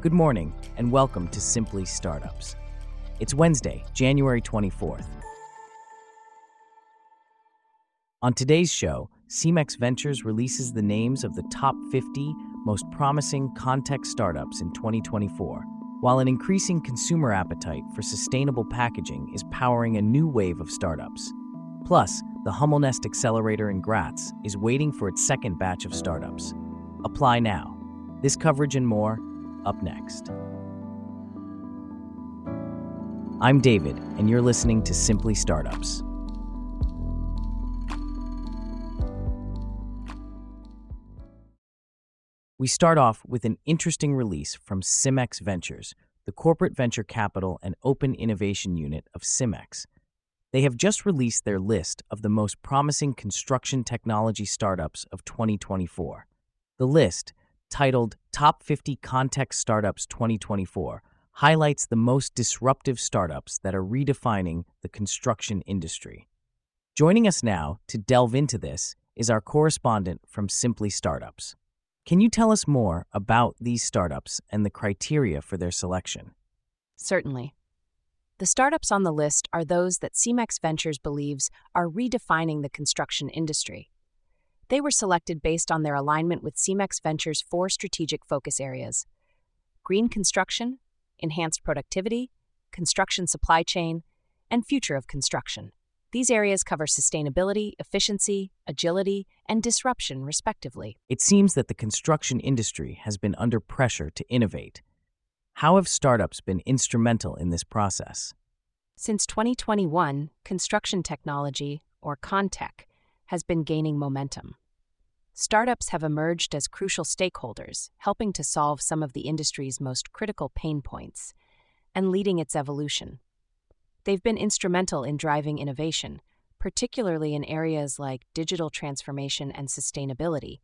Good morning, and welcome to Simply Startups. It's Wednesday, January 24th. On today's show, CEMEX Ventures releases the names of the top 50 most promising ConTech startups in 2024, while an increasing consumer appetite for sustainable packaging is powering a new wave of startups. Plus, the Hummelnest Accelerator in Graz is waiting for its second batch of startups. Apply now. This coverage and more up next. I'm David, and you're listening to Simply Startups. We start off with an interesting release from CEMEX Ventures, the corporate venture capital and open innovation unit of CEMEX. They have just released their list of the most promising construction technology startups of 2024. The list, titled Top 50 ConTech Startups 2024, highlights the most disruptive startups that are redefining the construction industry. Joining us now to delve into this is our correspondent from Simply Startups. Can you tell us more about these startups and the criteria for their selection? Certainly. The startups on the list are those that CEMEX Ventures believes are redefining the construction industry. They were selected based on their alignment with CEMEX Ventures' four strategic focus areas green construction, enhanced productivity, construction supply chain, and future of construction. These areas cover sustainability, efficiency, agility, and disruption, respectively. It seems that the construction industry has been under pressure to innovate. How have startups been instrumental in this process? Since 2021, construction technology, or ConTech, has been gaining momentum. Startups have emerged as crucial stakeholders, helping to solve some of the industry's most critical pain points and leading its evolution. They've been instrumental in driving innovation, particularly in areas like digital transformation and sustainability,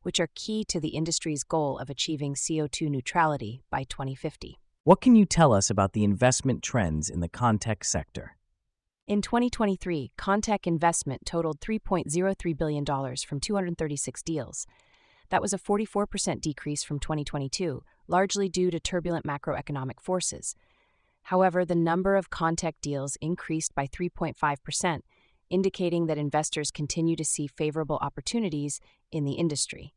which are key to the industry's goal of achieving CO2 neutrality by 2050. What can you tell us about the investment trends in the ConTech sector? In 2023, ConTech investment totaled $3.03 billion from 236 deals. That was a 44% decrease from 2022, largely due to turbulent macroeconomic forces. However, the number of ConTech deals increased by 3.5%, indicating that investors continue to see favorable opportunities in the industry.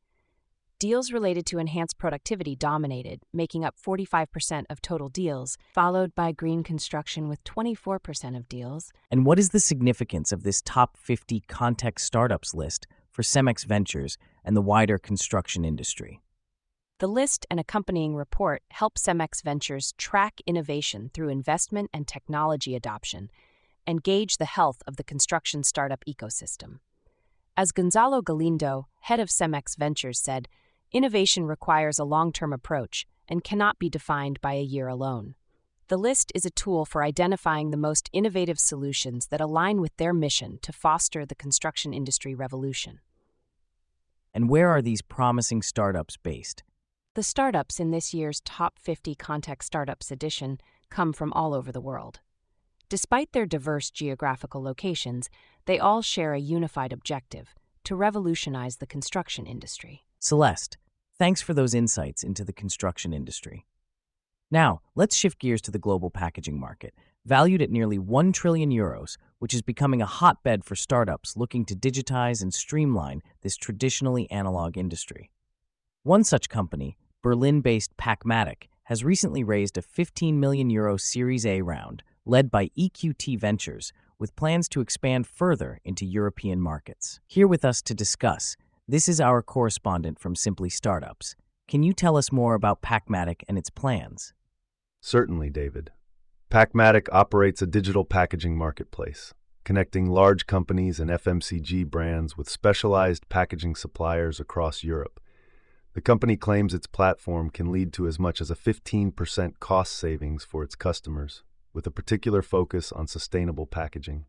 Deals related to enhanced productivity dominated, making up 45% of total deals, followed by green construction with 24% of deals. And what is the significance of this top 50 ConTech startups list for CEMEX Ventures and the wider construction industry? The list and accompanying report help CEMEX Ventures track innovation through investment and technology adoption and gauge the health of the construction startup ecosystem. As Gonzalo Galindo, head of CEMEX Ventures, said, Innovation requires a long term approach and cannot be defined by a year alone. The list is a tool for identifying the most innovative solutions that align with their mission to foster the construction industry revolution. And where are these promising startups based? The startups in this year's Top 50 ConTech Startups edition come from all over the world. Despite their diverse geographical locations, they all share a unified objective to revolutionize the construction industry. Celeste, thanks for those insights into the construction industry. Now, let's shift gears to the global packaging market, valued at nearly 1 trillion euros, which is becoming a hotbed for startups looking to digitize and streamline this traditionally analog industry. One such company, Berlin based Packmatic, has recently raised a 15 million euro Series A round, led by EQT Ventures, with plans to expand further into European markets. Here with us to discuss this is our correspondent from Simply Startups. Can you tell us more about Packmatic and its plans? Certainly, David. Packmatic operates a digital packaging marketplace, connecting large companies and FMCG brands with specialized packaging suppliers across Europe. The company claims its platform can lead to as much as a 15% cost savings for its customers, with a particular focus on sustainable packaging.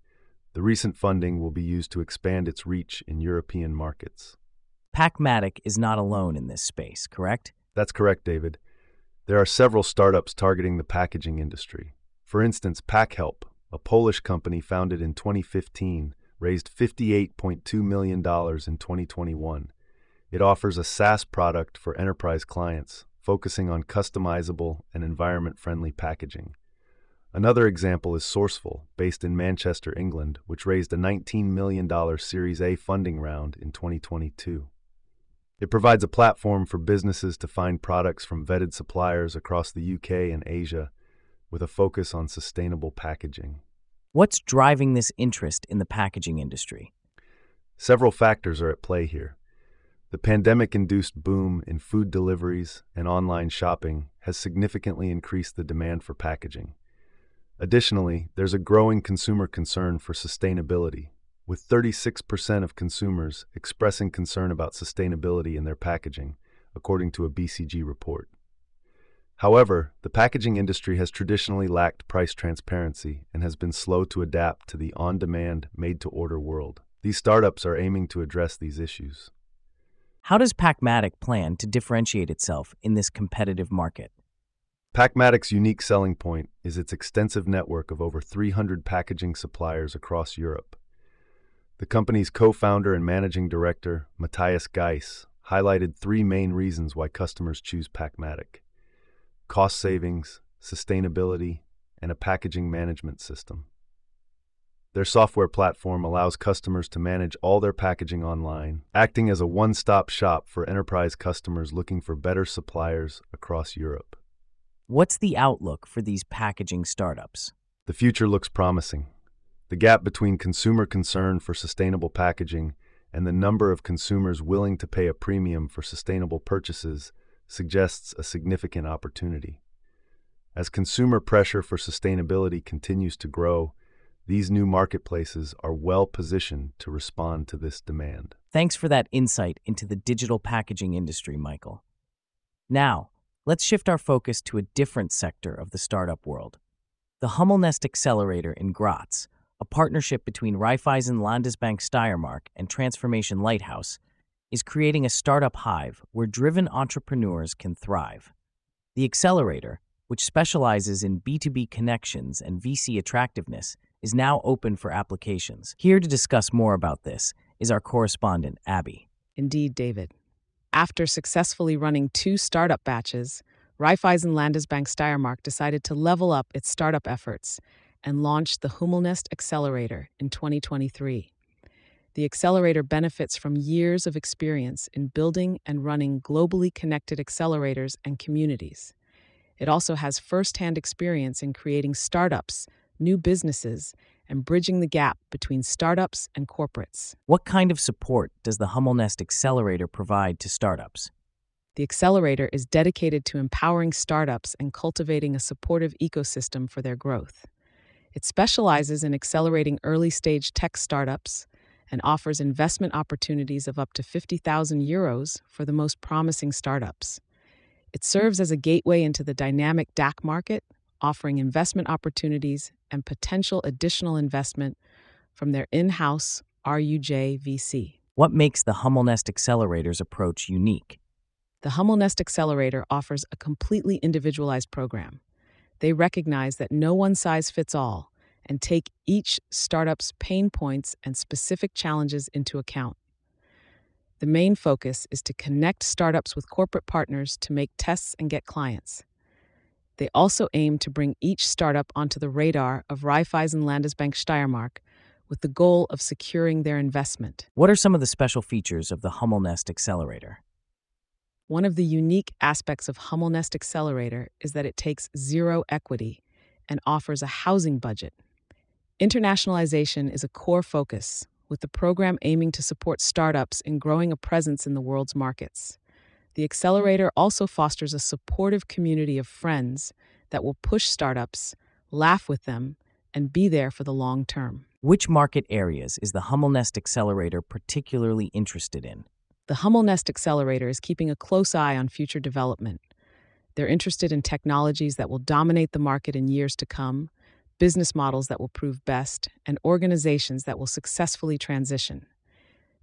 The recent funding will be used to expand its reach in European markets. Packmatic is not alone in this space, correct? That's correct, David. There are several startups targeting the packaging industry. For instance, PackHelp, a Polish company founded in 2015, raised $58.2 million in 2021. It offers a SaaS product for enterprise clients, focusing on customizable and environment friendly packaging. Another example is Sourceful, based in Manchester, England, which raised a $19 million Series A funding round in 2022. It provides a platform for businesses to find products from vetted suppliers across the UK and Asia with a focus on sustainable packaging. What's driving this interest in the packaging industry? Several factors are at play here. The pandemic induced boom in food deliveries and online shopping has significantly increased the demand for packaging. Additionally, there's a growing consumer concern for sustainability, with 36% of consumers expressing concern about sustainability in their packaging, according to a BCG report. However, the packaging industry has traditionally lacked price transparency and has been slow to adapt to the on demand, made to order world. These startups are aiming to address these issues. How does Packmatic plan to differentiate itself in this competitive market? Packmatic's unique selling point is its extensive network of over 300 packaging suppliers across Europe. The company's co founder and managing director, Matthias Geis, highlighted three main reasons why customers choose Packmatic cost savings, sustainability, and a packaging management system. Their software platform allows customers to manage all their packaging online, acting as a one stop shop for enterprise customers looking for better suppliers across Europe. What's the outlook for these packaging startups? The future looks promising. The gap between consumer concern for sustainable packaging and the number of consumers willing to pay a premium for sustainable purchases suggests a significant opportunity. As consumer pressure for sustainability continues to grow, these new marketplaces are well positioned to respond to this demand. Thanks for that insight into the digital packaging industry, Michael. Now, Let's shift our focus to a different sector of the startup world. The Hummelnest Accelerator in Graz, a partnership between Raiffeisen Landesbank Steiermark and Transformation Lighthouse, is creating a startup hive where driven entrepreneurs can thrive. The accelerator, which specializes in B2B connections and VC attractiveness, is now open for applications. Here to discuss more about this is our correspondent, Abby. Indeed, David. After successfully running two startup batches, Raiffeisen Landesbank Steiermark decided to level up its startup efforts and launched the Hummelnest Accelerator in 2023. The accelerator benefits from years of experience in building and running globally connected accelerators and communities. It also has firsthand experience in creating startups, new businesses, and bridging the gap between startups and corporates. What kind of support does the Hummelnest Accelerator provide to startups? The accelerator is dedicated to empowering startups and cultivating a supportive ecosystem for their growth. It specializes in accelerating early stage tech startups and offers investment opportunities of up to 50,000 euros for the most promising startups. It serves as a gateway into the dynamic DACH market, offering investment opportunities and potential additional investment from their in house RUJ VC. What makes the Hummelnest Accelerator's approach unique? The Hummelnest Accelerator offers a completely individualized program. They recognize that no one size fits all and take each startup's pain points and specific challenges into account. The main focus is to connect startups with corporate partners to make tests and get clients. They also aim to bring each startup onto the radar of Raiffeisen Landesbank Steiermark with the goal of securing their investment. What are some of the special features of the Hummelnest Accelerator? One of the unique aspects of Hummelnest Accelerator is that it takes zero equity and offers a housing budget. Internationalization is a core focus, with the program aiming to support startups in growing a presence in the world's markets. The accelerator also fosters a supportive community of friends that will push startups, laugh with them, and be there for the long term. Which market areas is the Hummelnest Accelerator particularly interested in? The Hummelnest Accelerator is keeping a close eye on future development. They're interested in technologies that will dominate the market in years to come, business models that will prove best, and organizations that will successfully transition.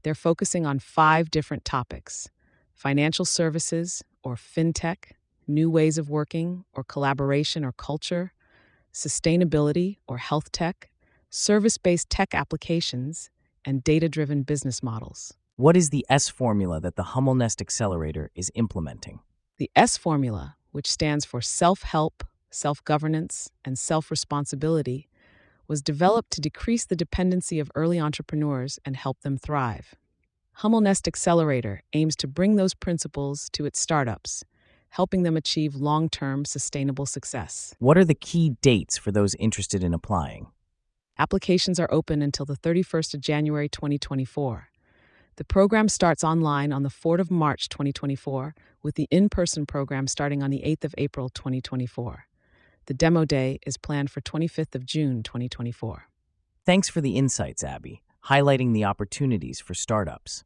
They're focusing on five different topics financial services or fintech, new ways of working or collaboration or culture, sustainability or health tech, service based tech applications, and data driven business models. What is the S formula that the Hummelnest Accelerator is implementing? The S formula, which stands for self help, self governance, and self responsibility, was developed to decrease the dependency of early entrepreneurs and help them thrive. Hummelnest Accelerator aims to bring those principles to its startups, helping them achieve long term sustainable success. What are the key dates for those interested in applying? Applications are open until the 31st of January 2024. The program starts online on the 4th of March 2024, with the in person program starting on the 8th of April 2024. The demo day is planned for 25th of June 2024. Thanks for the insights, Abby, highlighting the opportunities for startups.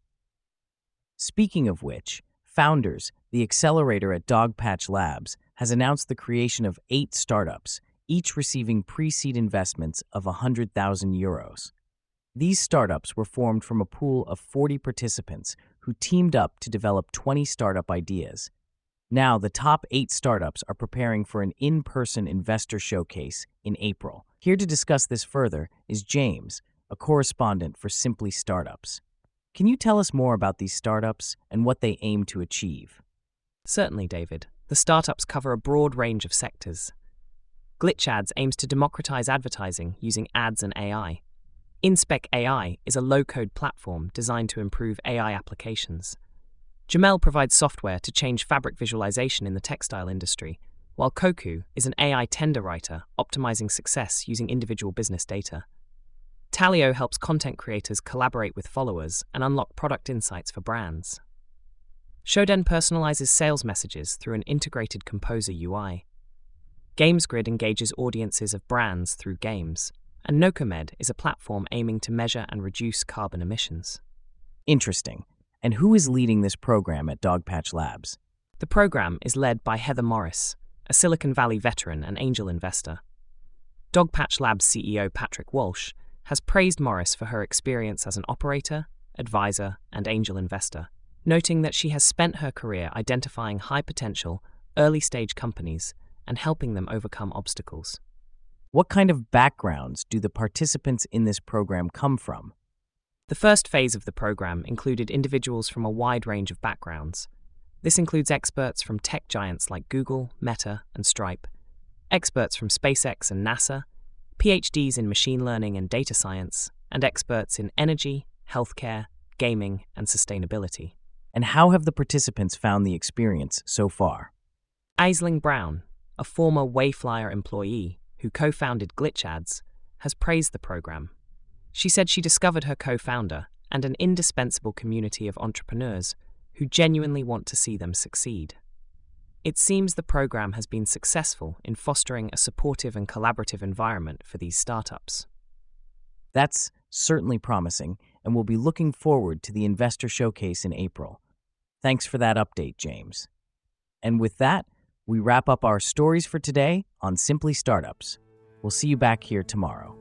Speaking of which, Founders, the accelerator at Dogpatch Labs, has announced the creation of eight startups, each receiving pre seed investments of 100,000 euros. These startups were formed from a pool of 40 participants who teamed up to develop 20 startup ideas. Now, the top eight startups are preparing for an in person investor showcase in April. Here to discuss this further is James, a correspondent for Simply Startups. Can you tell us more about these startups and what they aim to achieve? Certainly, David. The startups cover a broad range of sectors. Glitch Ads aims to democratize advertising using ads and AI. InSpec AI is a low code platform designed to improve AI applications. Jamel provides software to change fabric visualization in the textile industry, while Koku is an AI tender writer optimizing success using individual business data. Talio helps content creators collaborate with followers and unlock product insights for brands. Shodan personalizes sales messages through an integrated Composer UI. GamesGrid engages audiences of brands through games, and Nocomed is a platform aiming to measure and reduce carbon emissions. Interesting. And who is leading this program at Dogpatch Labs? The program is led by Heather Morris, a Silicon Valley veteran and angel investor. Dogpatch Labs CEO Patrick Walsh has praised Morris for her experience as an operator, advisor, and angel investor, noting that she has spent her career identifying high potential, early stage companies and helping them overcome obstacles. What kind of backgrounds do the participants in this program come from? The first phase of the program included individuals from a wide range of backgrounds. This includes experts from tech giants like Google, Meta, and Stripe, experts from SpaceX and NASA, PhDs in machine learning and data science, and experts in energy, healthcare, gaming, and sustainability. And how have the participants found the experience so far? Aisling Brown, a former Wayflyer employee who co founded Glitch Ads, has praised the program. She said she discovered her co founder and an indispensable community of entrepreneurs who genuinely want to see them succeed. It seems the program has been successful in fostering a supportive and collaborative environment for these startups. That's certainly promising, and we'll be looking forward to the investor showcase in April. Thanks for that update, James. And with that, we wrap up our stories for today on Simply Startups. We'll see you back here tomorrow.